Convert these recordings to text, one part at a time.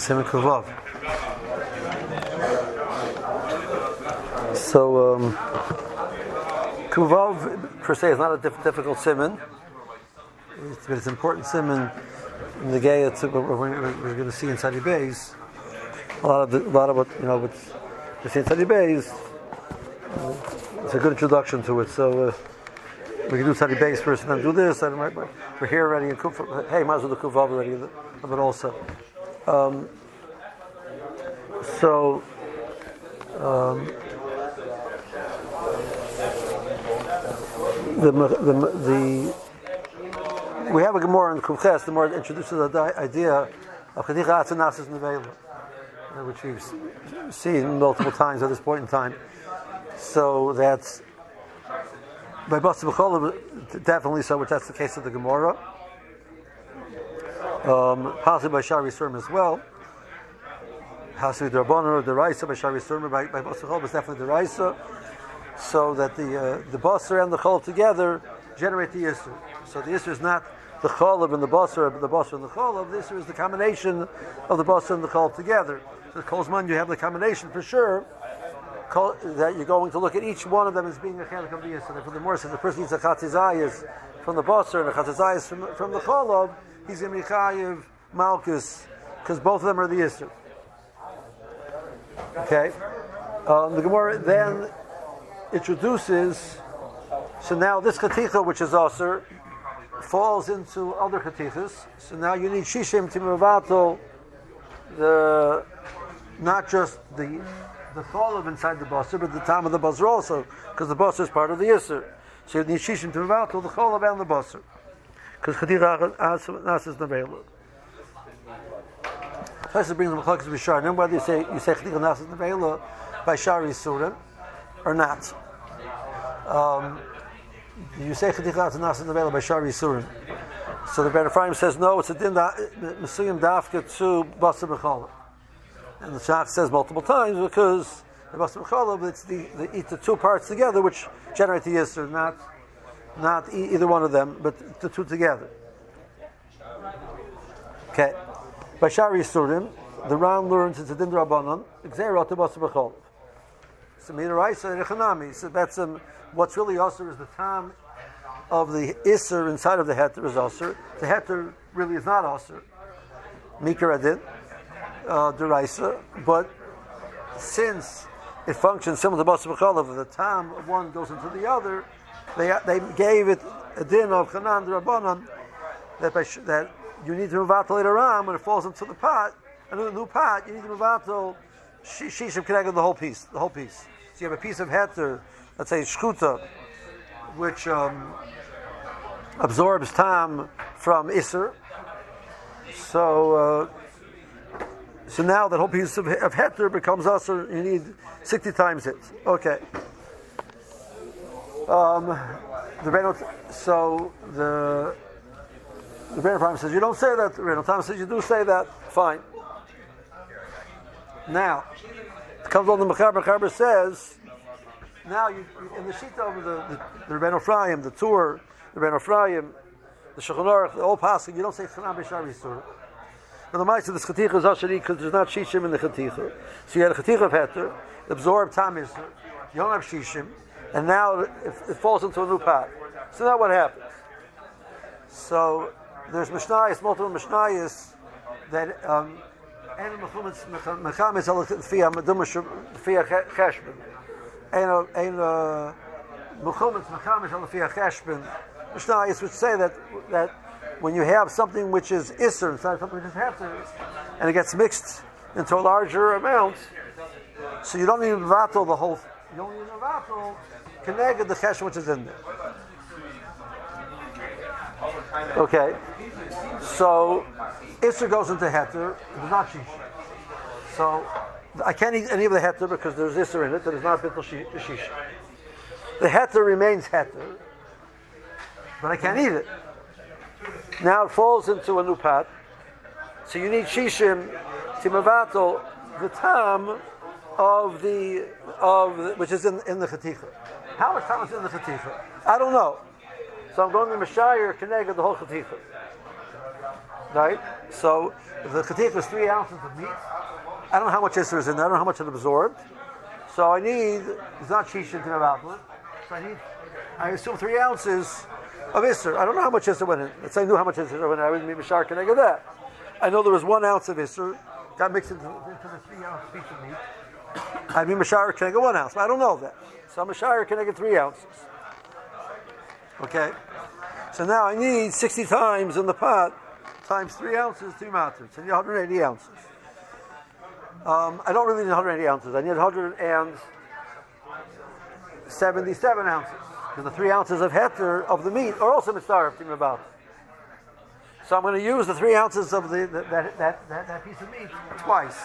Simon Kuvav. So, um, Kuvav per se is not a diff- difficult simon, it's, but it's important simon in the Gaya to what we're, we're, going to see inside the base. A lot of the, a lot of what you know, what's the inside the base. It's a good introduction to it. So. Uh, we can do study base first and then do this. And we're here already in Kufa. Hey, well do Kufa already it also. Um, so, um, the, the, the, we have a Gemara in Kufches, the more it introduces the idea of Chadicha Atzanasis Nevela, which we've seen multiple times at this point in time. So that's by B'cholim, definitely so, which that's the case of the Gemara. Um, possibly by Shari Surm as well. The Rabbanon or the Raisa by Shari Surm, by, by Basa B'cholim is definitely the Raisa. So that the uh, the Basar and the Chol together generate the Yisr. So the Yisr is not the Cholav and the Basar, but the Basar and the Cholav. The Yisr is the combination of the Basar and the Chol together. So the Kolzman, you have the combination for sure that you're going to look at each one of them as being a chelik of the yisr. And for the more, if the person needs a chatzizayis from the basar and a chatzizayis from, from the cholov, he's going to be chayiv malchus because both of them are the yisr. Okay, um, the Gemara then introduces. So now this chaticha, which is aser, falls into other chatichas. So now you need shishim timavato, the not just the the cholav inside the basar, but the time of the basar also, because the basar is part of the yisr. So you need shishim to mevatel the cholav and the basar, because chadira nas is nevela. It brings the bishar. Then whether you say you say chadira nas is nevela by shari surim or not. Um, you say chadira nas is nevela by shari surim. So the Ben Ephraim says no. It's a din mesuyim dafka to basar b'cholav. And the Shach says multiple times because the Basar Chalav, it's the, they eat the two parts together which generate the Yisr, not, not e- either one of them, but the two together. Okay. By Shari Yisurim, the Ram learns it's a Din Rabbanon, Basar Chalav. So Midaraisa and Echanami. So that's um, what's really Asr is the time of the Isser inside of the Heter is Asr. The Heter really is not Asr. Mikra Adin uh, but since it functions similar to Basar of the time of one goes into the other, they, they gave it a din of Chanan Rabbanon that, that you need to move out later on when it falls into the pot, another new pot, you need to move out to Shishim connected the whole piece, the whole piece. So you have a piece of heter, let's say shchuta, which um, absorbs time from Isser. So uh, so now that whole piece of, of heter becomes usher. You need sixty times it. Okay. Um, the Reno, so the the Reno Prime says you don't say that. The Reno Thomas says you do say that. Fine. Now it comes on the Mechaber. Mechaber says now you, in the sheet over the the, the Rebbeinu Ephraim, the Tur, the Rebbeinu Ephraim, the Shulchan Aruch, the old passage, you don't say Chanam B'Shari Surah. Now the mice of the chaticha is asheri because there's not shishim in the chaticha. So you had a chaticha of heter, absorbed tamis, you don't have shishim, and now it, it falls into a new path. So now what happens? So there's Mishnayos, multiple Mishnayos that um, and Muhammad's Mechamis Alafia Madumash Cheshbin. And Alafia Cheshbin. Mishnayos would say that that when you have something which is Isser, it's not something which is Hafter, and it gets mixed into a larger amount, so you don't even to battle the whole you don't need to vatal connected the chesh which is in there. Okay, so isser goes into heter, it's not shish. So I can't eat any of the heter because there's isser in it, and it's not bittul shish. The heter remains heter, but I can't eat it. Now it falls into a new pot. So you need shishim timavato the tam of the of the, which is in, in the chaticha. How much time is in the chaticha? I don't know. So I'm going to Mashayir Kenega the whole chaticha. right? So the katika is three ounces of meat. I don't know how much Isser is in there. I don't know how much it absorbed. So I need, it's not Shishin to have So I need, I assume three ounces of Isser. I don't know how much Isser went in. Let's say I knew how much Isser went in. I wouldn't be I get that? I know there was one ounce of Isser, got mixed into, into the three ounce piece of meat. I'd be Mashar, can I get one ounce? I don't know that. So I'm Mashar, can I get three ounces? Okay? So now I need 60 times in the pot, times three ounces, three matzahs. So I need 180 ounces. Um, I don't really need 180 ounces. I need 177 ounces. Because the three ounces of heter of the meat are also mitzvah about. So I'm going to use the three ounces of the, the that, that, that, that, piece of meat twice.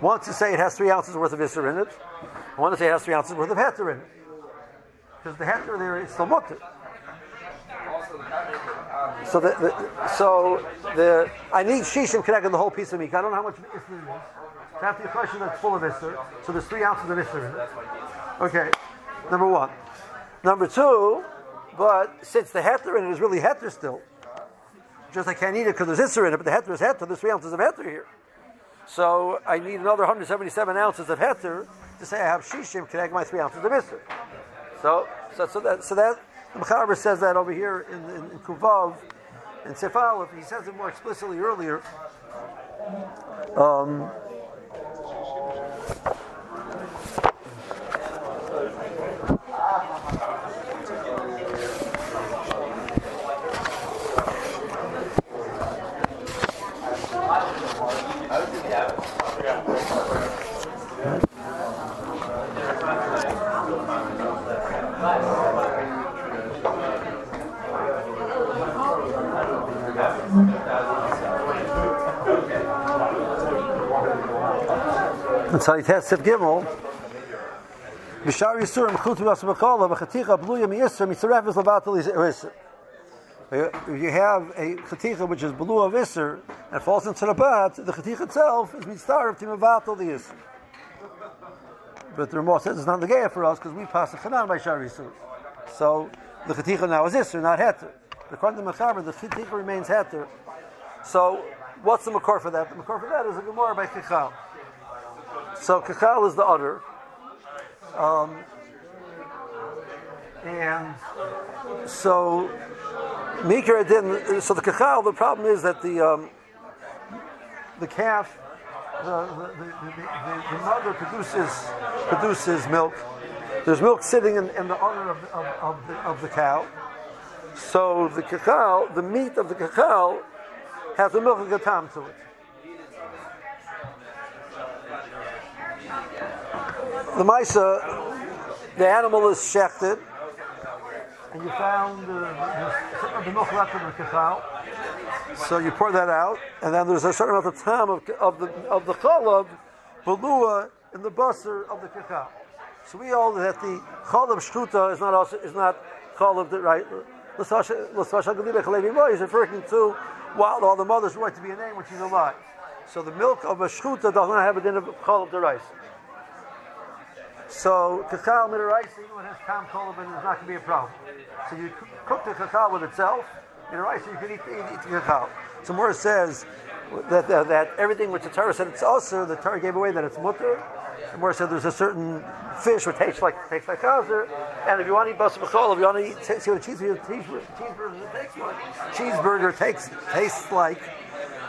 Once to say it has three ounces worth of isser in it. I want to say it has three ounces worth of heter in it. Because the heter there is still mutter. So the, the, so the I need shishim connected the whole piece of meat. I don't know how much isser it is. So after the question that's full of isser, so there's three ounces of isser in it. Okay, number one. Number two, but since the heter in it is really heter still, just I can't eat it because there's isser in it, but the heter is heter. There's three ounces of heter here. So I need another 177 ounces of heter to say I have shishim connect my three ounces of isser. So, so, so that, so that the Mechaber says that over here in, in, in Kuvav, in Sefal, he says it more explicitly earlier. Um, Tzadites Gimel. Bishar Yisurim Chutu Yasmakola V'Chaticha Bluya Miyisr Mitzaref is Labatal Yisr. You have a chaticha which is blue of Isser and falls into the bat, the chaticha itself is mitzvah of Timavatal the. But the Ramah says it's not the gaya for us because we pass the chanan by Shari So the chaticha now is Isser, not Heter. According to Mechaber, the chaticha remains Heter. So what's the makor for that? The makor for that is a Gemara by Kichal. So kakal is the udder. Um, and so Mikra didn't. So the kakal, the problem is that the um, the calf, the, the, the, the, mother produces produces milk. There's milk sitting in, in the udder of, of, of, the, of the cow. So the kakal, the meat of the kakal, has a milk of gatam to it. The Maisa, the animal is shechted, and you found uh, the milk left in the kafal. So you pour that out, and then there's a certain amount of time of, of the of the chalab, balua in the busser of the kafal. So we all that the chalab shtuta is not also, is not chalab that right. He's referring to while all the mother's right to be a name when she's alive. So the milk of a shchuta does not have a din of chalab rice. So kachal midaraisa, even when it has tam kolobin, is not going to be a problem. So you cook the kachal with itself, midaraisa, you can eat, eat, eat the kachal. So Morris says that, that, that everything which the Torah said it's also, the Torah gave away that it's mutter. And Morris said there's a certain fish which tastes like tastes like chazer, and if you want to eat basa b'chol, if you want to eat see what a cheeseburger, cheeseburger takes like, cheeseburger takes tastes like.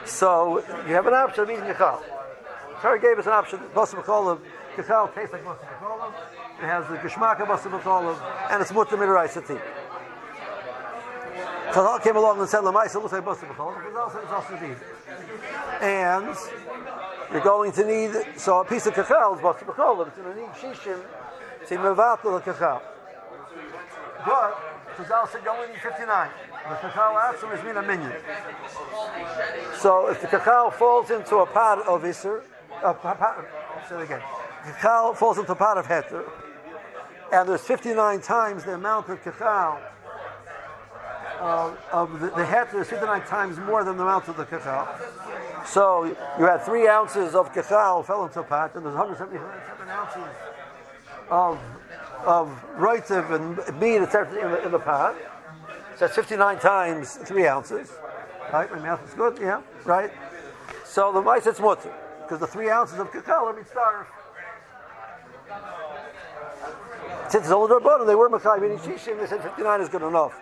So you have an option of eating kachal. Torah gave us an option, basa b'chol Kachal tastes like Basa B'Cholim. It has the Geshmak of Basa B'Cholim, and it's Mutter Midaraisa tea. Chazal came along and said, Lamaisa looks like Basa B'Cholim. Chazal said it's also need. And you're going to need, so a piece of Kachal is Basa B'Cholim. It's going to need Shishim to Mevatel Kachal. But, Chazal said you only need 59. The kachal atzum is mean a minion. So if the kachal falls into a pot of iser, a pot, say it again kachal falls into a pot of heter, and there's 59 times the amount of kachal uh, of the, the heter is 59 times more than the amount of the kachal. So you had three ounces of kachal fell into a pot, and there's 177 ounces of of roitiv and meat, etc., in the, in the pot. So that's 59 times three ounces. Right, my math is good, yeah, right? So the mice it's mutter, because the three ounces of kakal are mitzaref. Since it's only Rabbanon, they were Makai meaning Shishim, they said 59 is good enough.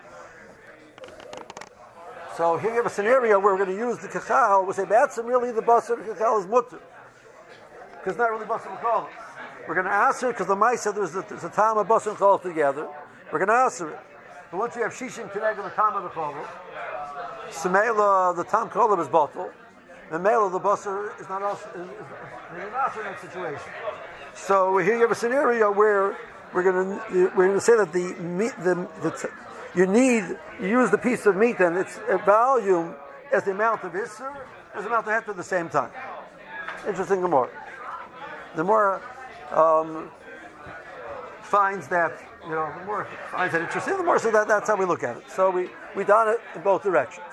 So here you have a scenario where we're going to use the kakal, we say, Batsim really the basar kakal is mutter. Because not really basar kakal. We're going to answer it because the mice said there's a, there's a time of basar kakal together. We're going to answer it. But once you have Shishim connected the time of the kakal, Semela, the time kolab is bottle. The male of the basar is not also is, is, is not in that situation. So here you have a scenario where we're going to we're going to say that the meat the, the you need you use the piece of meat and its volume as the amount of isser as the amount of het at the same time. Interesting, more the more um, finds that you know the more finds that interesting, the more so that that's how we look at it. So we we done it in both directions.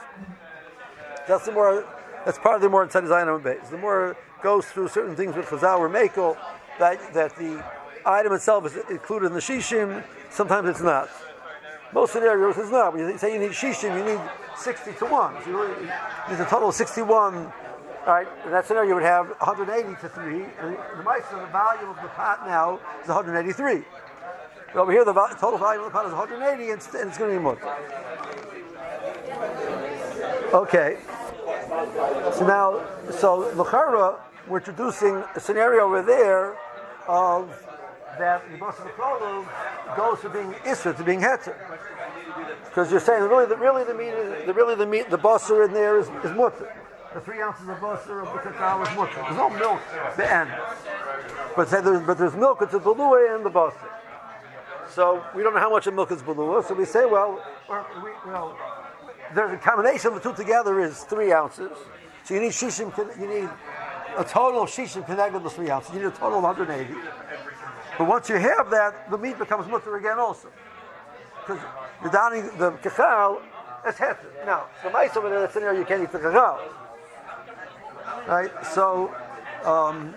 That's the more that's part of the more inside Zayin base. The more goes through certain things with Chazal or Makel that that the item itself is included in the shishim. Sometimes it's not. Most scenarios it's not. When you say you need shishim, you need sixty to one. So you need a total of sixty-one. All right, in that scenario, you would have 180 to 3, and the mice the volume of the pot now is 183. But over here, the total volume of the pot is 180, and it's, and it's going to be more. Okay. So now, so Lachara, we're introducing a scenario over there of that the Basa goes to being Isra, to being Heter. Because you're saying really, the, really the meat, the, really the meat, the Basar in there is, is mutter. The three ounces of Basar of the kachal is mutter. There's no milk, the end. But say there's, but there's milk, it's a Balua and the Basar. So we don't know how much of milk is Balua, so we say, well, we, well, there's a combination of the two together is three ounces. So you need shishim, you need a total of shishim connected to three ounces. You need a total of 180. But once you have that, the meat becomes mutter again also. Because the downing, the kachal, is heter. Now, the mice over there, in there, you can't eat the kachal. Right? So, um,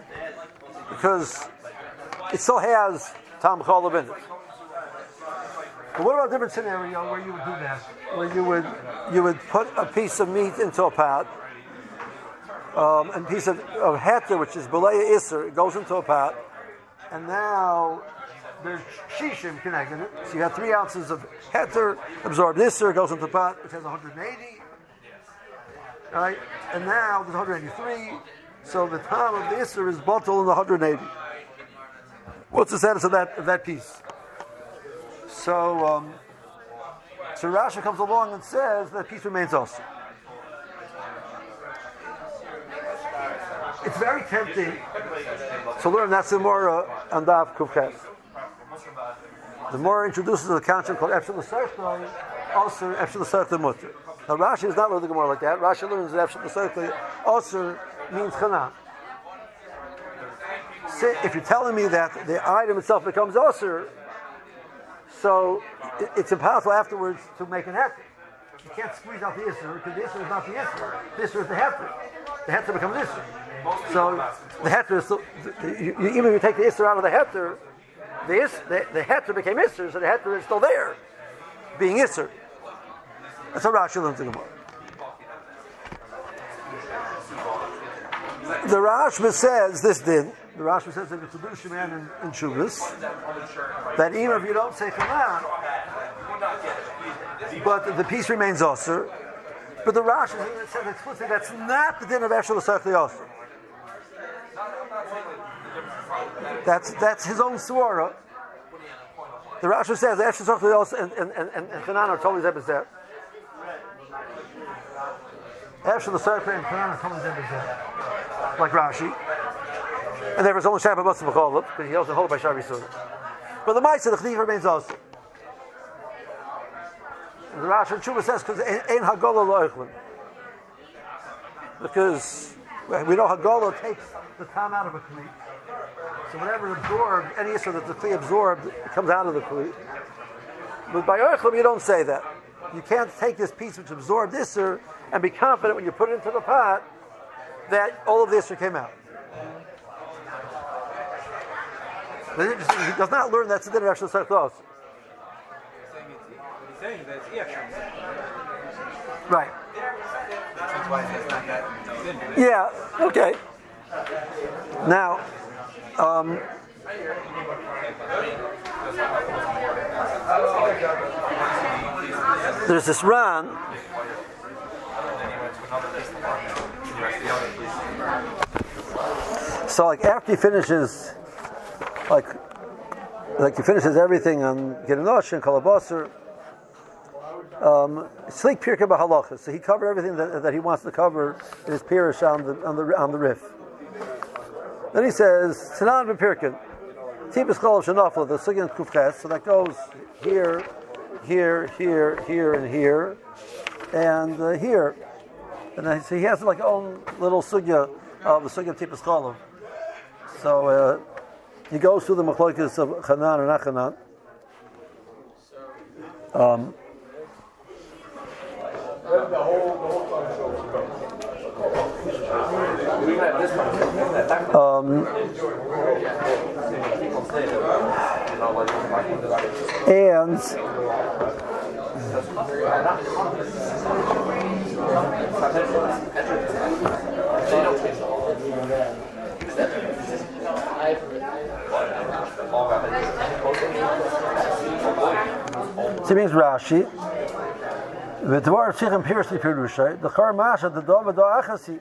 because it still has tam cholab in it. But what about a different scenario where you would do that? Where you would you would put a piece of meat into a pot, um, and piece of, of heter, which is belaya iser, it goes into a pot, and now there's shishim connected. So you have three ounces of heter absorbed iser, goes into the pot, which has 180. Right? And now there's 183. So the time of the iser is bottled in the 180. What's the status of that of that piece? So, um, so Rashi comes along and says that peace remains also. It's very tempting to learn that's the more uh, on Dav Kufches. The more introduces the concept called Efshel L'Sartoi, uh, also Efshel L'Sartoi Mutter. Now Rashi is not learning more like that. Rashi learns that L'Sartoi also means Chanam. If you're telling me that the item itself becomes Osir, so it's impossible afterwards to make an heter. You can't squeeze out the isser because the isser is not the isser. The isser is the heter. The heter becomes isser. So the heter is still, you, you, even if you take the isser out of the heter, the, is, the, the heter became isser, so the heter is still there, being isser. That's how Rashi learns the Gemara. The Rashba says this did. The Rashi says that it's a man in, in Shubas, that even if you don't say Chanan, but the piece remains Osir, but the Rashi says explicitly that's not the din of Eshel Asach the Osir. That's, that's his own Swara. The Rashi says Asach the Osir and, and, and, and Chanan are totally Zebazet. Eshel Asach and Chanan are totally Zebazet. Like Rashi. And there was only Shabbat Matzah B'Cholov, because he also hold by Shavi Sunnah. But the Maisa, the Chdiv remains also. The Rashi and Shuvah says, because Ein Hagolah Lo Because we know Hagolah takes the time out of a Kli. So whatever absorbed, any issue that the Kli absorbed, it comes out of the Kli. But by Eichlim, you don't say that. You can't take this piece which absorbed Isser and be confident when you put it into the pot that all of the Isser came out. He does not learn that's the din of Eshel Sechtos. Right. why it says not yet. Yeah, okay. Now, um, there's this Ran. So, like, after he finishes, like, like he finishes everything on Gedenosh and Kol HaBasar, um, Sleek Bahalacha. So he covered everything that, that he wants to cover in his Pirish on the, on the, on the Rif. Then he says, Tanan B'Pirkin, Tibus Chol Shanafla, the Sugyan Kufches, so that goes here, here, here, here, and here, and uh, here. And then, so he has like own little sugya of the sugya Tibus Cholav. So uh, he goes through the machlokas of Chanan and Achanan. Um, um, and so means Rashi. The Dvar Tzichem Pirsi Pirushay, the Char Masha, the Dova Da Achasi.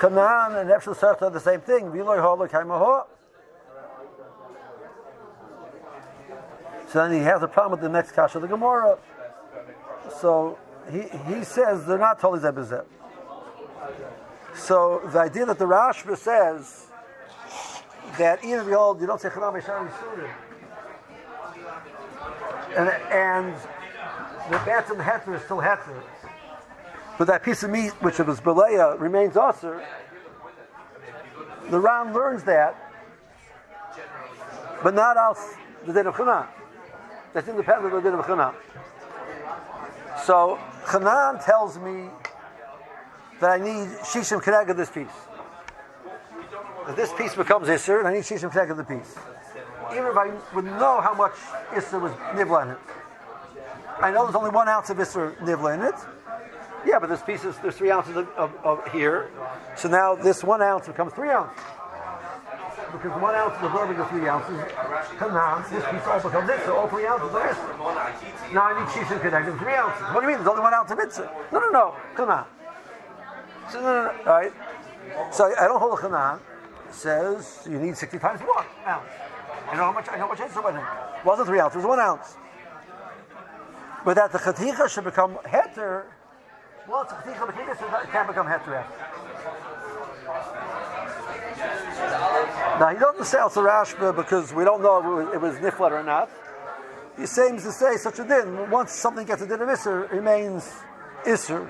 Canaan and Epshel Sarta are the same thing. So then he has a problem with the next Kasha, the Gemara. So he, he says they're not totally Zebizeb. So the idea that the Rashba says that even you hold, you don't say Chanam Yishari Surim. And, and the Batim Heter is still Heter. But that piece of meat, which was Belea, remains Aser. The Ram learns that, but not else the din of Chanaan. That's independent of the din of Chanaan. So Chanaan tells me that I need Shishim Keneg of this piece. That this piece becomes Isser, and I need Shishim Keneg of the piece. Even if I would know how much Isser was Nivla in it. I know there's only one ounce of Isser Nivla in it. Yeah, but this piece is, there's three ounces of, of, of here. So now this one ounce becomes three ounces. Because one ounce is absorbing the three ounces. Canaan, this piece all becomes this, so all three ounces are this. Now I need Shishim Keneg of three ounces. What do you mean? There's only one ounce of Isser. No, no, no. Canaan. So, no, no, no. All right. So I don't hold a Chanan. Says you need 60 times one ounce. I know how much I know how much I went. It wasn't three ounces, it was one ounce. But that the chaticha should become heter, well, it's a chaticha became this, it can't become heter. Now he doesn't say also Rashba because we don't know if it was, niflat or not. He seems to say such a din. Once something gets a din of Isser, it remains Isser,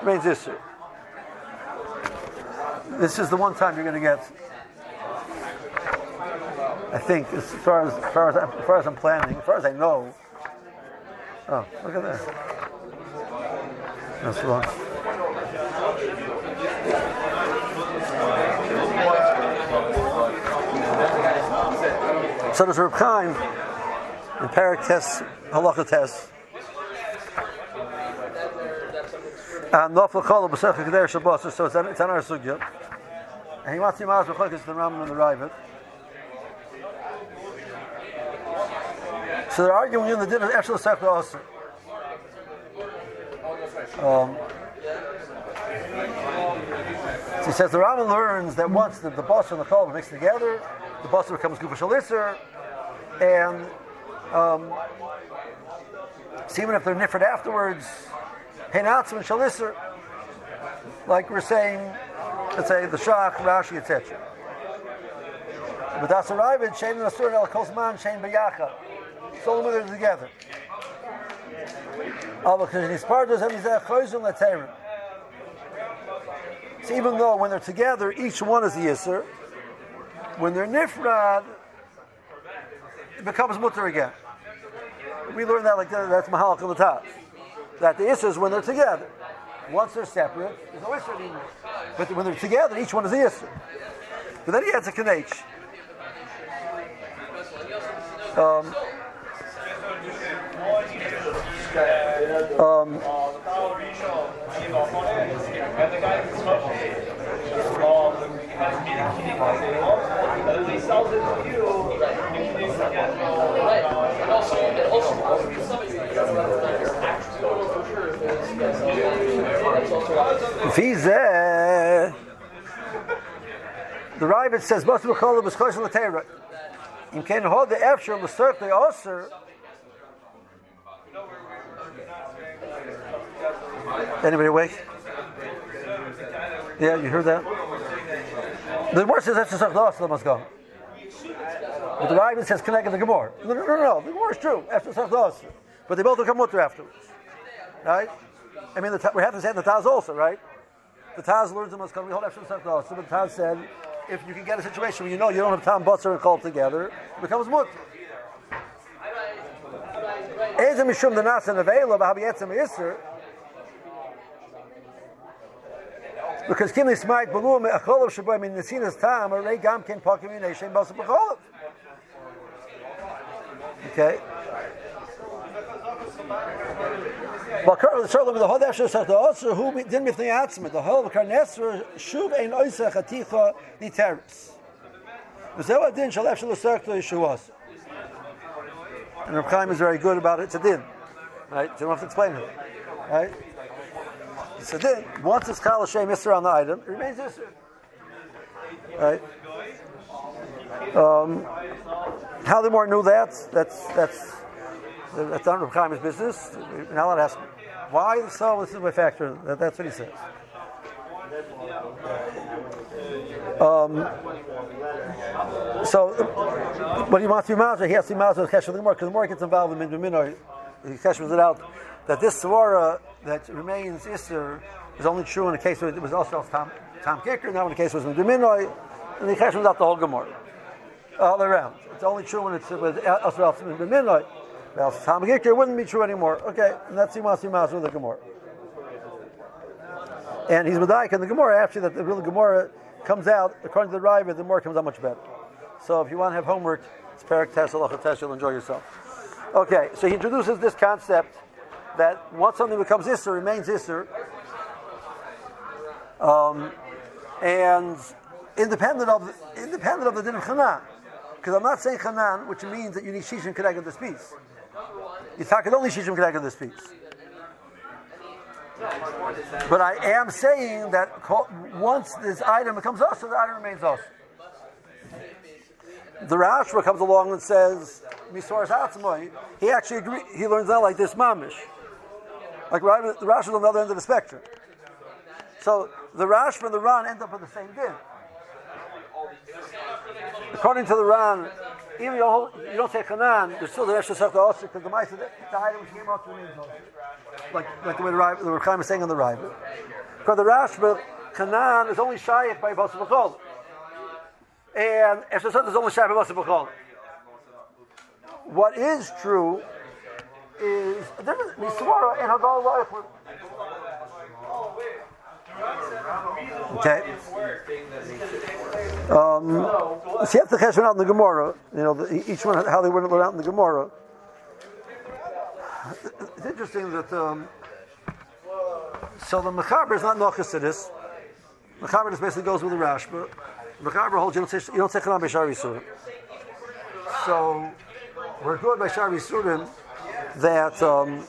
remains Isser. This is the one time you're going to get. I think, as far as, as far as, as far as I'm planning, as far as I know. Oh, look at that. That's the one. So does Reb Chaim in Parak Test, Halacha Test. And uh, Kol B'Sech Shabbos, so it's on, it's on our sugya. And he wants to mask B'Chokis the Rambam and the Ravid. So they're arguing in the din of Eshel Sechel also. Um, so he says the Rambam learns that once the, the and the kol are mixed together, the boss becomes Gufa Shalisser, and um, even if they're different afterwards, Henatzim and Shalisser, like we're saying, let's say the Shach, Rashi, etc. But that's arrived, Shein and Asur El Kosman, Shein Bayacha. So they're together. So even though when they're together, each one is the Yisr, when they're Nifrad, it becomes Mutter again. We learned that like that, that's the top. That the Yisr is when they're together. Once they're separate, there's no Yisr anymore. But when they're together, each one is the Yisr. But then he adds a Kanech. Um, um, Vizeh. The Ravid says, "Most of the was close to the Torah." You can hold the efshir l'serch the oser. Anybody awake? Yeah, you heard that. The word says l'serch the oser must go. But the Ravid says connect the Gemara. No, no, no, no. The Gemara is true. After oser, but they both become mutter afterwards, right? I mean, the, we have to say the Taz also, right? The Taz learns the most we hold the oser. But the Taz said if you can get a situation where you know you don't have tam butzer and kol together, it becomes mut. Ezem mishum the nasa nevela v'habiyetzem yisr. Because kimli smite balum acholav shaboy min nesinas tam or gam ken pakim yinei basa b'cholav. Okay. Well, certainly the whole Efshar says the also who didn't mifnei atzma the whole karnesra shuv ein oisa chaticha niteris. V'zeu adin shal Efshar l'serk to Yeshuas. And Reb Chaim is very good about it. It's din, right? So you don't have to explain it, right? It's then. Once it's kal Hashem Isser on the item, it remains Isser, right? Um, how the more knew that? That's that's that's not Reb Chaim's business. Allowed to ask why so. This is my factor. That, that's what he says. Um, so, when he wants to be he has to be mazur with Kesher the more, because the more gets involved in Minor, he Keshers it out that this Svara that remains Isser is only true in the case where it was also Tom, Tom Kicker, now in the case was Minor, and he Keshers out the whole Gemara. All around. It's only true when it's with uh, also Minor. Well, Tom Gikr wouldn't be true anymore. Okay, and that's Simas Simas with the Gemara. And he's Madaik in the Gemara, actually, that the real Gemara comes out, according to the Riva, the Gemara comes out much better. So if you want to have homework, it's Perak Tess, Tess, you'll enjoy yourself. Okay, so he introduces this concept that once something becomes Isser, remains Isser. Um, and independent of independent of the din of Chanan. Because I'm not saying Chanan, which means that you need Shishim Kedeg this piece. You Yitzhak only Shishim Kedeg this piece. But I am saying that once this item becomes us, the item remains us. The Rashba comes along and says, Atzmoy, he actually agrees, he learns that like this mamish. Like the Rashba on the other end of the spectrum. So the Rashba and the Ran end up with the same din. According to the Ran, even you don't say Hanan, there's still the stuff to Osir because the mice the item which came out remains Osir. Like, like the way the, the Reb Chaim is saying on the Riva. Because the Rashba, Hanan is only Shaykh by Basa B'chol. And if the is only Shaykh by Basa B'chol. What is true is a difference Miswara and Hagal Loich. Okay. Um, so you have to chesh out in the Gemara. You know, the, each one how they went out in the Gemara. It's interesting that um, so the Mechaber is not nochis to this. Mechaber just basically goes with the Rash, but Mechaber holds you don't say you don't say Chanam B'Shari Surim. So we're good by Shari Surim that. Um,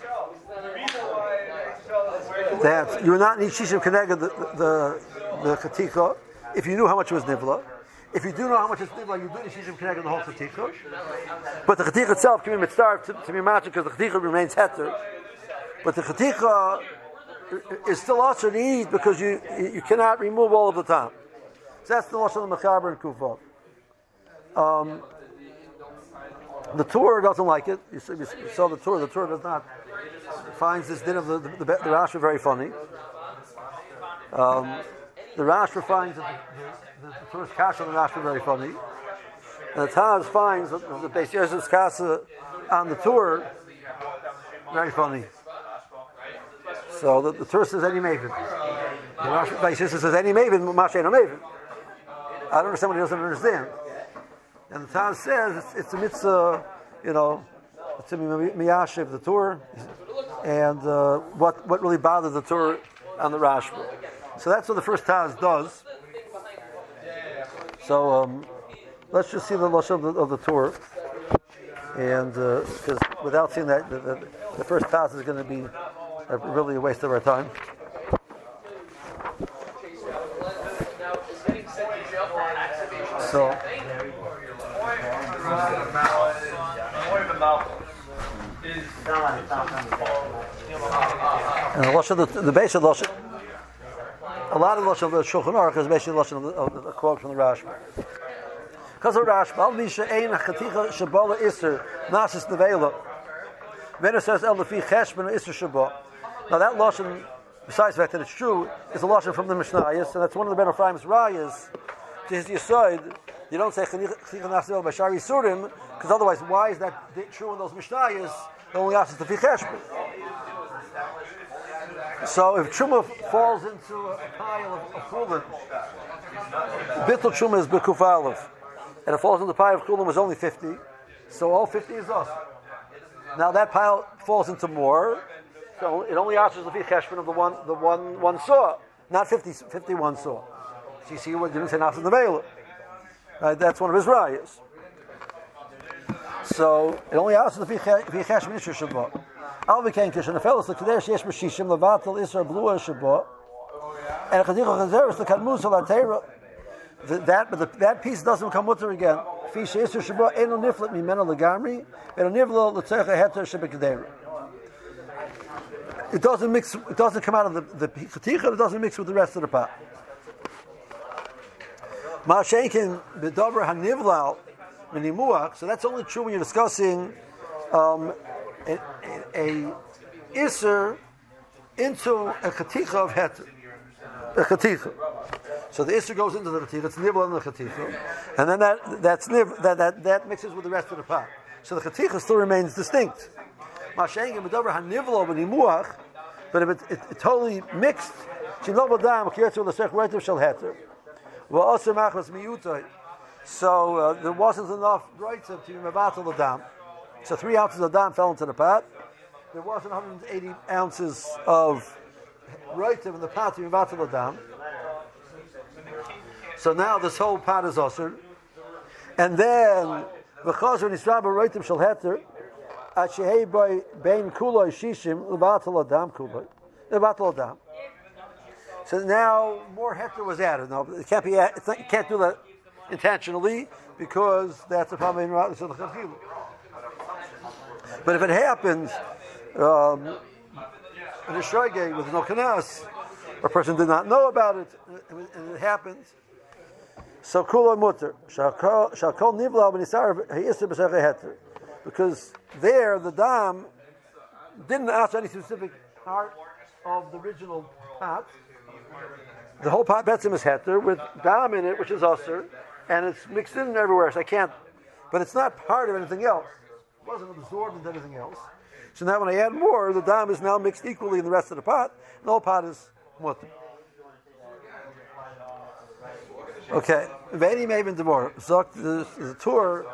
that you're not in Shishim Keneged the the, the Chatika if you knew how much it was Nivla. If you do know how much it's Nivla, you do Shishim Keneged the whole Chatika. But the Chatika itself can be mitzvah to, to be matched because the Chatika remains Heter. But the Chatika is still also need because you you cannot remove all of the time. So that's the Lashon of the Mechaber and Kufot. Um, the Tur doesn't like it. You saw the Tur. The Tur does not finds this din of the, the, the, the Rashba very funny. Um, the Rashba finds the, first kasha on the Rashba very funny. And the Taz finds the Beis Yosef's kasha on the Tur very funny. So the, the Torah says any maven. The Rashba Beis says any maven, Mashe no maven. I don't understand what he doesn't understand. And the Taz says it's, it's a mitzvah, you know, it's a miyashiv the Torah. And uh, what, what really bothered the Torah on the Rashba. So that's what the first Taz does. So um, let's just see the lashon of the, of the Torah, and because uh, without seeing that, the, the, the first Taz is going to be really a waste of our time. So. And the lashon, the, the base of the lashon, a lot of the lashon of the Shulchan Aruch is basically the lashon of, the, of the, quote from the Rashba. Because of Rashba, al misha ein chaticha shabola iser nasis nevela. It says el lefi cheshbon iser shabot. Now that lashon, besides the fact that it's true, is a lashon from the Mishnayos, and that's one of the Ben Ephraim's rayas to his Yisoid. You don't say chaticha nasis nevela by shari surim, because otherwise, why is that true in those Mishnayos? Only asks the fi cheshbon. So if truma falls into a pile of, of chulin, bittul truma is bekuf and it falls into the pile of chulin was only fifty, so all fifty is us. Now that pile falls into more, so it only answers the cheshbon of the one, the one, one saw, not 50, 51 saw. So you see what didn't say nothing the Bela. Right, that's one of his rayas. So it only answers the cheshbon isher shabbat. Al v'kein kishen afelos l'kadesh yesh b'shishim levatel isra blua shabo. And a chadicha chazeres l'kadmus al atera. That, but the, that piece doesn't come with her again. Fisha isra shabo eno niflet mimena legamri. Eno nivlo l'tzecha heter shebekadera. It doesn't mix. It doesn't come out of the the chaticha. It doesn't mix with the rest of the pot. Ma'ashenkin b'dover hanivlal minimuach. So that's only true when you're discussing um, a, a, iser into a chaticha of heter, a chaticha. So the iser goes into the chaticha, it's nibble in the chaticha, and then that that's nib, that, that that mixes with the rest of the pot. So the chaticha still remains distinct. Mashengim b'dover hanivlo b'nimuach, but if it, it, it totally mixed, she shinol b'dam kiyatzu l'sech reitiv shel heter, v'oser machmas miyutay. So uh, there wasn't enough reitiv to be mevatel the dam. So three ounces of dam fell into the pot. There wasn't 180 ounces of roitim in the pot to be about the dam. So now this whole pot is usher. And then v'chazer nisraba roitim shel heter at shehei by bein kuloi shishim levatel adam kuloi levatel adam. So now more heter was added. No, it can't be. You can't do that intentionally because that's a problem in but if it happens um, in a shogeg with no kanas, a person did not know about it, and it happens. So kula mutter shakol nivla b'nisar ha'isr b'sechei heter, because there the dam didn't ask any specific part of the original pot. The whole pot betzim is heter with dam in it, which is usr, and it's mixed in everywhere. So I can't, but it's not part of anything else It wasn't absorbed into anything else. So now when I add more, the dam is now mixed equally in the rest of the pot. The whole pot is mutter. Okay. Veni meben demor. Sagt the Tur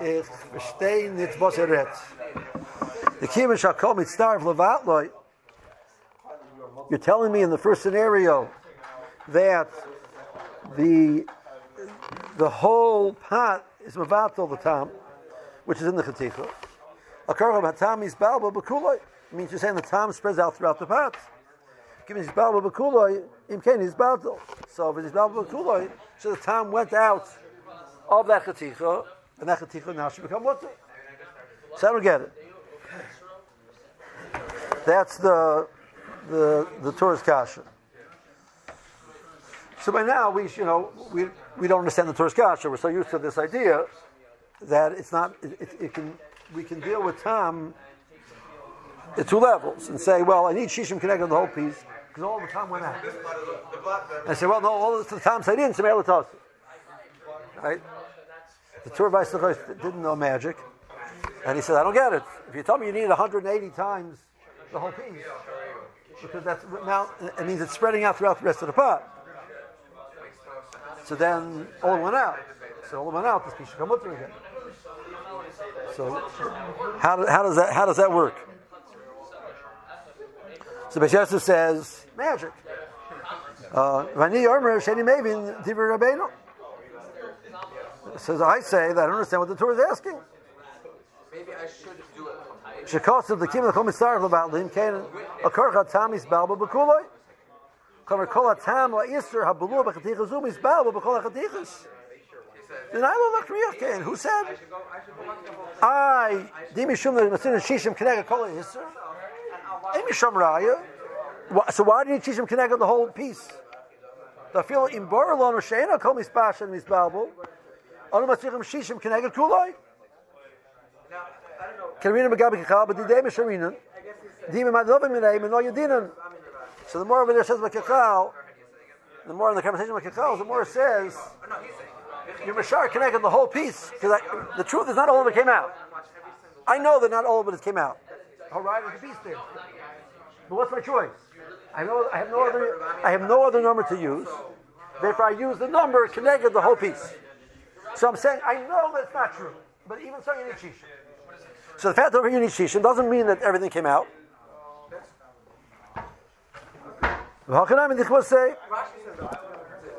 is verstehen nit was. The kimen shall call me starve. You're telling me in the first scenario that the the whole pot is mavat all the time which is in the chaticha. A karvam hatam is balba b'kuloi. means you're saying the tam spreads out throughout the pot. Given his balba b'kuloi, imkain is baldo. So if it is balba b'kuloi, so the tam went out of that chaticha, and that chaticha now should become water. So I don't get it. That's the the the Torah's kasha. So by now we you know we we don't understand the Torah's kasha. We're so used to this idea that it's not, it, it, it can, we can deal with Tom at two levels and say, well, I need Shishim connected on the whole piece because all the time went out. And I say, well, no, all the time I didn't, Samela Right? The Torah Tur didn't know magic. And he said, I don't get it. If you tell me you need 180 times the whole piece, because that's now, it means it's spreading out throughout the rest of the pot. So then all went out. So all went out, this piece should come with again. So how, how does that how does that work? So Yosef says magic. Uh, Vani Yomer Sheni Mevin Divrei Rabbeinu. Says I say that I don't understand what the Torah is asking. Maybe I should do it. Shekosav the kim the komisar about lim kain a korcha tamis balba bekuloi. Kol la habulu bekol achatichas. Then I look Who said? I dimi shum the masin shishim kenega kol raya. So why did you teach him kenega the whole piece? The feel in boralon or sheina kol mispashan misbalbo. Anu matzrichim shishim kenega kuloi. Karina Magabi but the day Misharina, Dima Madlovim Minay, and all. So the more over there says Makachal, the more in the conversation with Kachal, the more it says, you're Mashar connected the whole piece. Because the truth is not all of it came out. I know that not all of it came out. All right, there's a piece there. But what's my choice? I know I have no other I have no other number to use. Therefore, I use the number connected the whole piece. So I'm saying I know that's not true, but even so, you need shisha. So the fact that you need shishim doesn't mean that everything came out. How can I say?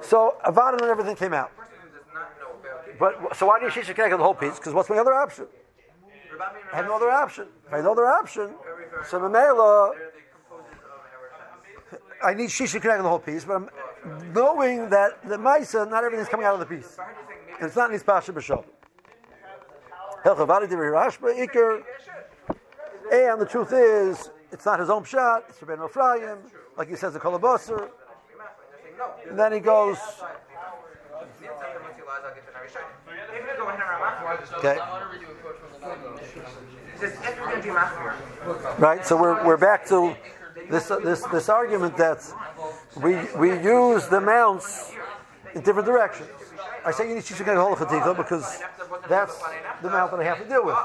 So Avada and everything came out. But so why do you shisha connect the whole piece? Because what's my other option? I have no other option. If I have no other option, so Mamela, I need shisha connect the whole piece, but I'm knowing that the Maisa, not everything's coming out of the piece. And it's not in his Pasha B'Shabbat. And the truth is, it's not his own shot, it's Rabbeinu Ephraim, like he says the Kol HaBasar. And then he goes. Okay. Right, so we're, we're back to this, this, this argument that we, we use the mounts in different directions. I say you need to get a hold of because that's the mount that I have to deal with.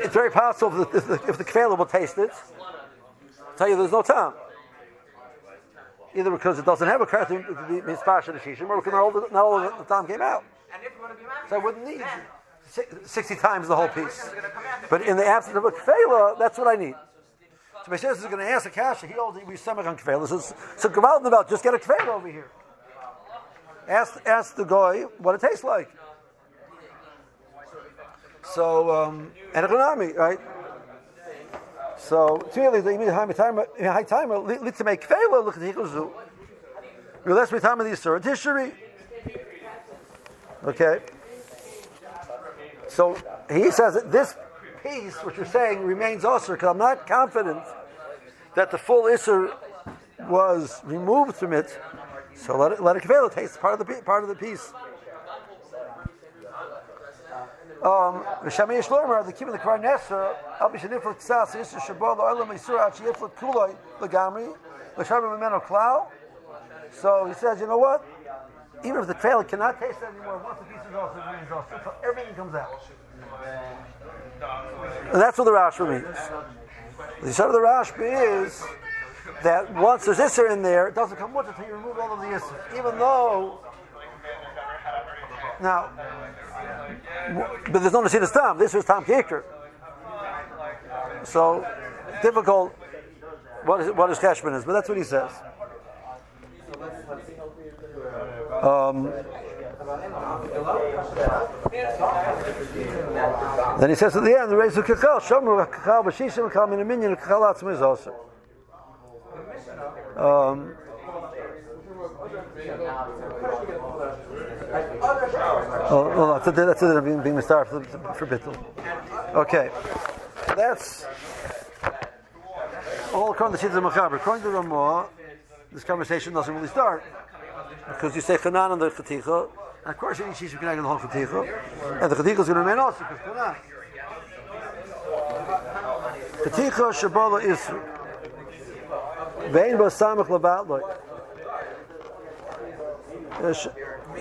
It's very possible that if the, if the will taste it, tell you there's no time. Either because it doesn't have a kartim to be mispasha the shishim, or because not all, the, not all the time came out. So I wouldn't need 60 times the whole piece. But in the absence of a kfela, that's what I need. So my is going to ask a kasha. He always we stomach on kfela. So, so come out and about just get a kfela over here. Ask, ask the guy what it tastes like. So, um, and economy, right? So, clearly, the high time, high time, to make kfela look at the hikuzu. Unless we time of the Yisur. Okay. So he says that this piece, which you're saying, remains also because I'm not confident that the full Isser was removed from it so let it let it kfela taste part of the part of the piece. Um, Shamei the Kim of the Karnesa, Al Bishaniflet Tzas, Yisra Shabbat, Oilam Yisra, Achiyiflet Kuloi, Lagamri, Lashabim Memeno Klau. So he says, you know what? Even if the trail cannot taste it anymore, once the piece is also remains also, everything comes out. And that's what the Rashba means. The said of the Rashba is that once there's Isser in there, it doesn't come it until you remove all of the Isser. Even though, now, but there's no Nasidas Tam. This is Tam Kikr. So, difficult what is, what his Keshman is, but that's what he says. Um, then he says at the end, the Rezu Kachal, Shomer Kachal, Bashishim Kachal, Minaminyan, Kachal Atzim is also. Um, oh, well, that's it. That's it. Being, being star for, for Bittul. Okay, that's all according to the Machaber. According to Ramah, this conversation doesn't really start because you say Chanan and the Chaticha, and of course you need Shishim Kanag and the whole Chaticha, and the Chaticha is going to remain also because Chanan. Chaticha Shabala Isra. Vein was samach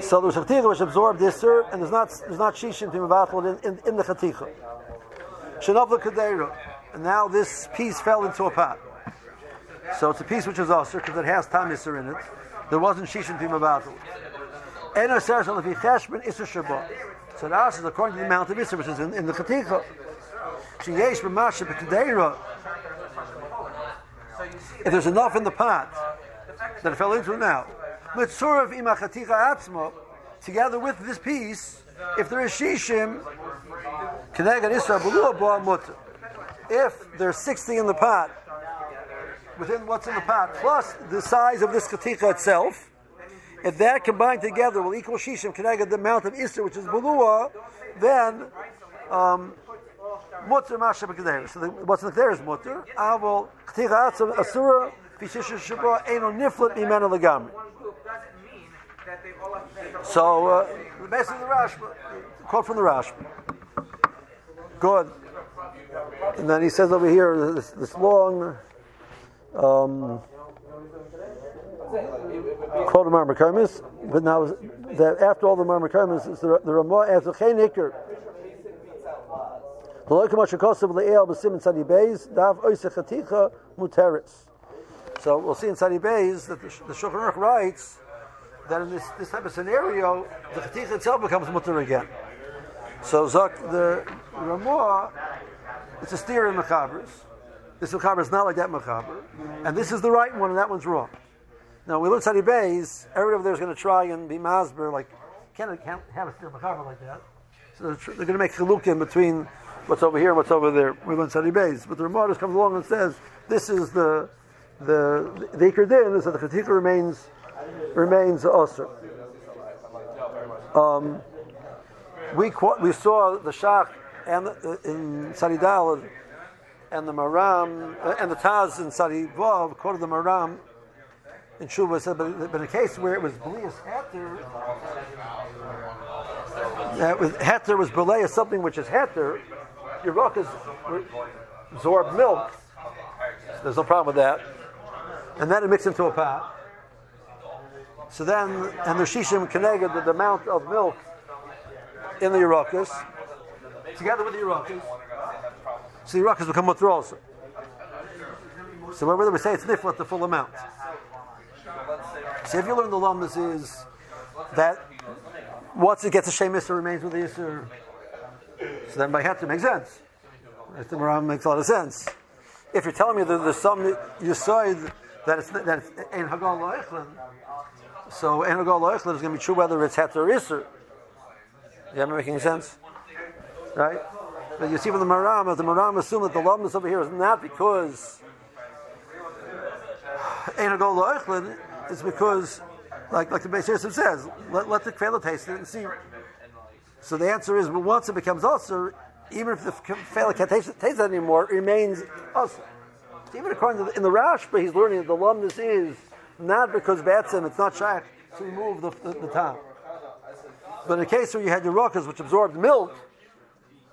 So the chaticha which absorbed this sir, and there's not there's not shishim to in, in, in the chaticha. Shenavla kadeira, and now this piece fell into a pot. So it's a piece which is also because it has tamisir in it. There wasn't shishim to mevatloi. En aser shal lefi cheshbon iser shabbat. So the is according to the amount of iser which is in, in the chaticha. Sheyesh b'masha b'kadeira if there's enough in the pot that it fell into now, mitzurav imachaticha atzma, together with this piece, if there is shishim. If there's 60 in the pot, within what's in the pot, plus the size of this katika itself, if that combined together will equal shishim keneged the amount of isra, which is bulua, then um, mutter masha b'kedera. So the, what's in the kedera is mutter. Avol katika atzma asura fishisha shabra eno niflet mimena legamri. So uh, basically the Rashba, quote from the Rashba. Good. And then he says over here this, this long um, quote of Marmakomis, but now that after all the Marmakomis, the, the Ramah as a Cheniker. The le'el Beis dav muteris. So we'll see in Sadi Beis that the, the Shulchan Aruch writes that in this, this type of scenario, the chaticha itself becomes mutter again. So the Ramah, it's a steer in Machabers. This Machaber is not like that Machaber, and this is the right one, and that one's wrong. Now we learn Sadi Bays. Everybody over there is going to try and be Masber like can't, can't have a steer Machaber like that. So they're, tr- they're going to make chilukim between what's over here and what's over there. We learn Sadi Bays, but the Ramah just comes along and says this is the the the Iker Din is that the chaticha remains remains usher. Um, we we saw the Shach and the, in Sadi Dalad and the Maram uh, and the Taz in Sadi Vav quoted the Maram in Shuvah said, but, but in a case where it was Blias Heter, that was Heter was Belay something which is Heter, your rock is absorbed milk. There's no problem with that, and then it mixed into a pot. So then, and the shishim connected the, amount of milk in the Yerakas, together with the Yerakas. So the Yerakas become mutter also. So whether we say it's niflat the full amount. So if you learn the lumdas is that once it gets a shemis, it remains with the yisur. So then by to make sense. The Maram makes a lot of sense. If you're telling me that there's some yisoid that it's that it's ein hagal so ein hagal lo'echlin is going to be true whether it's het or isur. You am I making sense? Right? But you see from the Maram, the Maram assume that the lumdus over here is not because ein hagal lo'echlin, it's because, like like the Beis Yosef says, let, let the kfela taste it and see. So the answer is, well, once it becomes usher, even if the kfela can't taste, taste it anymore, it remains usher. Even according to the, in the Rashba, he's learning that the lumdus is not because Batsim, it's not shach to remove the, the, the top. But in the case where you had your ruckus, which absorbed milk,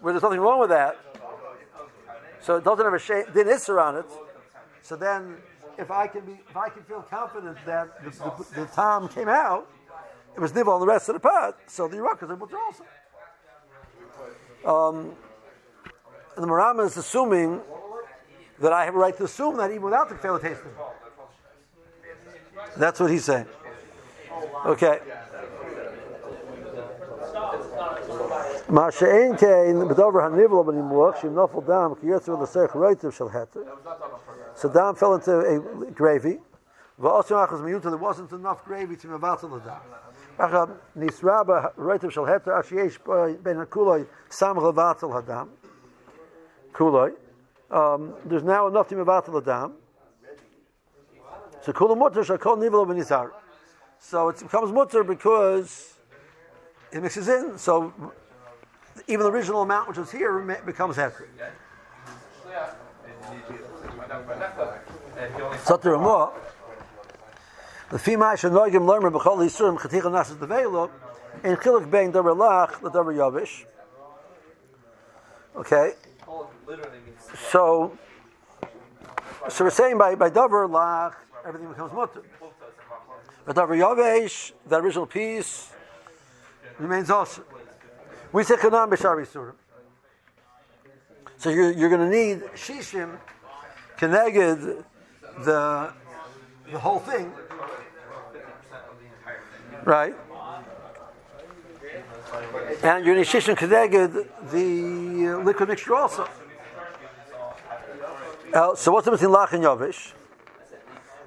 where there's nothing wrong with that, so it doesn't have a shame, din isser on it. So then, if I can be, if I can feel confident that the, the, the came out, it was nivel on the rest of the pot, so the ruckus are mutter also. Um, the Marama is assuming that I have a right to assume that even without the kfela tasting. That's what he's saying. Okay. מה שאין כן, בדובר הניבלו בנימוח, שאם נופל דם, כי יוצא ולסך רייטב של התר. So Dam fell into a gravy. ועושים אחוז מיוטה, there wasn't enough gravy to מבטל לדם. עכשיו, נסרה ברייטב של התר, עד שיש בין הכולוי סמך לבטל הדם. כולוי. Um, there's now enough to מבטל הדם. so kula mutter shall call nivelo benizar. So it becomes mutter because it mixes in. So even the original amount which was here becomes heter. Satir Ramah. The know him learn b'chol yisurim chaticha nasas develo in chiluk bein davar lach l'davar yavish. Okay. So, so we're saying by by davar lach everything becomes mutter. But davar yavish, the original piece, remains also. We say chanam b'shari surim. So you're, you're going to need shishim connected the the whole thing, right? And you're going to need shishim connected the uh, liquid mixture also. Uh, so what's the between lach and yavish?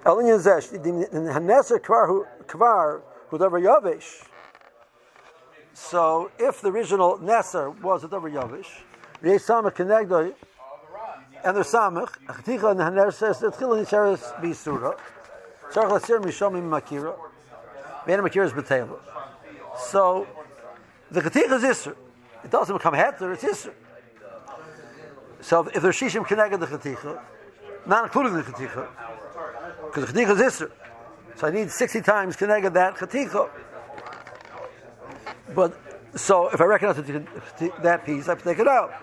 Elin Zesh, in Haneser Kvar Kvar Hudavar Yavish. So if the original Neser was a Davar Yavish, Rei Samach Kenegdoi, and the Samach, Chticha and the Haner says that Chila Nisharis Bisura, Tzarech Lasir Mishomim Makira, Vena Makira is Betela. So the Chticha is Isser. It doesn't become Heter, it's Isser. So if there's Shishim Keneged the Chticha, not including the Chticha, because Chticha is Isser. So I need 60 times Keneged that Chticha. But so if I recognize that piece, I have to take it out.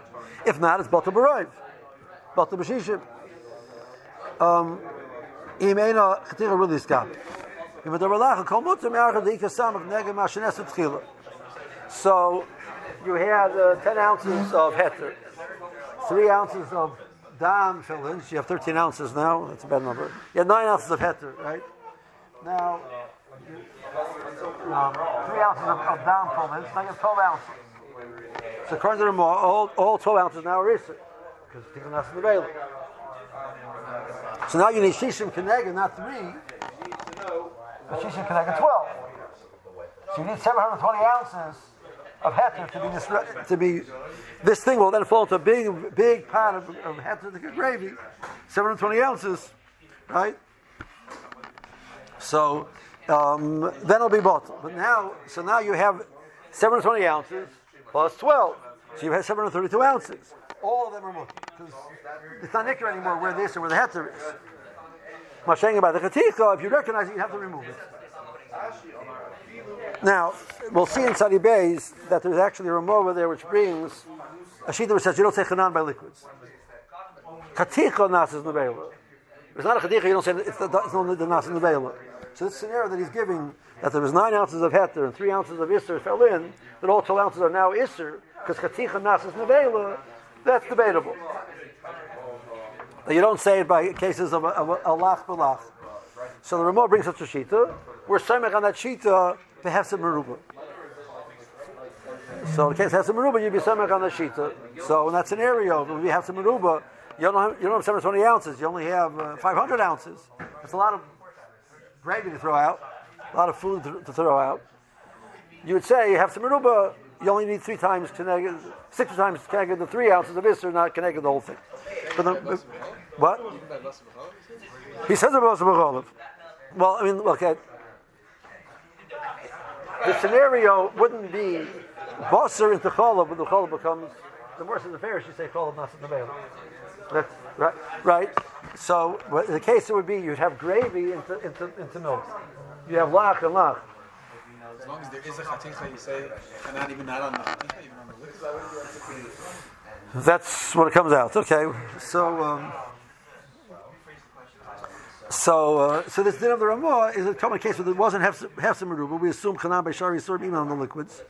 If not, it's Batal Barayv. Batal Bashishim. Um, Imena Chticha really Tchila. So you had uh, 10 ounces of heter, 3 ounces of dam fillings. You have 13 ounces now. That's a bad number. You had 9 ounces of heter, right? Now, um, 3 ounces of, of dam fillings. Now you have 12 ounces. So according to the more, all, all 12 ounces now are Isser. Because Tikkun the available. So now you need Shishim Kenega, not 3. But Shishim Kenega 12. So you need 720 ounces of heter to be this, to be this thing will then fall into a big big pot of, of heter to gravy, 720 ounces, right? So um, then it'll be bottled. But now, so now you have 720 ounces plus 12, so you have 732 ounces. All of them are mutter because it's not nikkur anymore where this or where the heter is. Mashaying about the chaticha, if you recognize it, you have to remove it. Now, we'll see in Sadi Bays that there's actually a Ramah over there which brings a sheet that says you don't say chanan by liquids. Katicha nas is nevela. If it's not a katicha, you don't say it's, the, it's the nas in nevela. So this scenario that he's giving, that there was nine ounces of heter and three ounces of isser fell in, that all 12 ounces are now isser, because katicha nas is nevela, that's debatable. But you don't say it by cases of a, of a, a lach. So the Ramah brings such a shita. We're samech on that shita to have some meruba. So in case have some meruba, you'd be samech on the shita. So in that scenario, when you have some meruba, you don't have, you don't have 720 ounces. You only have uh, 500 ounces. That's a lot of gravy to throw out, a lot of food to, to throw out. You would say you have some meruba. You only need three times connected, six times connected the three ounces of isser, not connected the whole thing. But the, what? He says about Well, I mean, look at the scenario wouldn't be Basar into Cholab, but the Cholab becomes the worse of the fair. You say in the veil. That's right. Right. So what- the case it would be you'd have gravy into into, into milk. You have lach and lach. As long as there is a chaticha, you say, and not even not on the chaticha, even on the liquid. That's what it comes out. Okay. So. Um, so, uh, so this din of the Ramah is a common case where there wasn't half some meruba. We assume chanan by shari sur even on the liquids.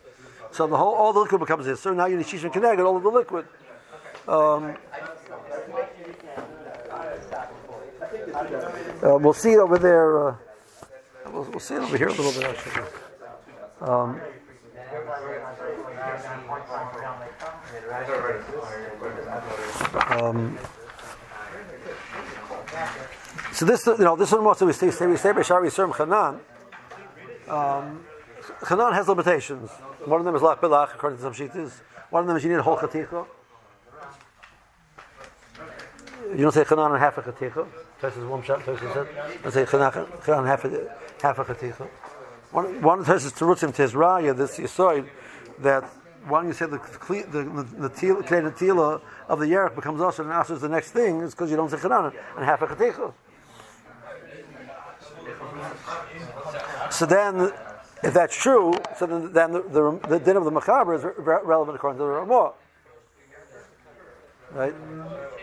So the whole all the liquid becomes. So now you need shisha and connected all of the liquid. Um, uh, we'll see it over there. Uh, we'll, we'll see it over here a little bit actually. Um, um, so this, you know, this one also we say, we say Bashari Serm Chanan. Um, Chanan has limitations. One of them is Lach Belach, according to some shittas. One of them is you need a whole chaticha. You don't say Chanan and half a chaticha. Tosfos one shot. Tosfos said. Don't say Chanan Chanan half a half a chaticha. One one terutzim to his raya this yisoid that when you say the the the, the of the yerach becomes also and is the next thing is because you don't say Chanan and half a chaticha. So then, if that's true, so then, then the, the, the din of the Mechaber is re- relevant according to the Ramah. Right?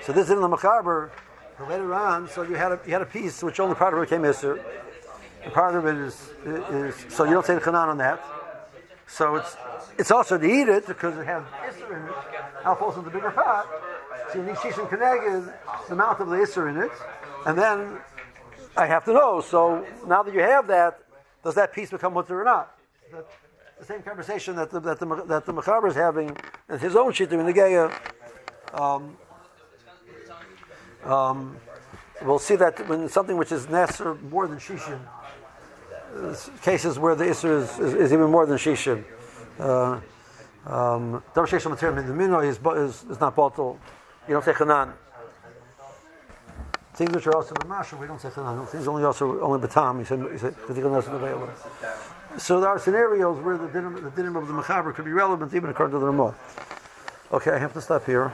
So this din of the Mechaber, later on, so you had a, you had a piece which only part of it became Isser. Part of it is, is so you don't say the Chanan on that. So it's it's also to eat it because it has Isser in it. Now falls in the bigger pot. So you need Shish and Keneged, the amount of the Isser in it. And then I have to know. So now that you have that, does that piece become mutter or not? That, the same conversation that the that the that the Mechaber is having in his own shittim in the Geya. Um, um, we'll see that when something which is Nesser more than Shishin, cases where the Isser is, is, is even more than Shishin. Uh, um, is, is, is not bottle. You don't say Chanan. Things which are also in Masha, we don't say ah, Chanan. Things only also only Batam. He said, he said available. So there are scenarios where the dinim, the dinim of the Mechaber could be relevant even according to the Ramah. Okay, I have to stop here.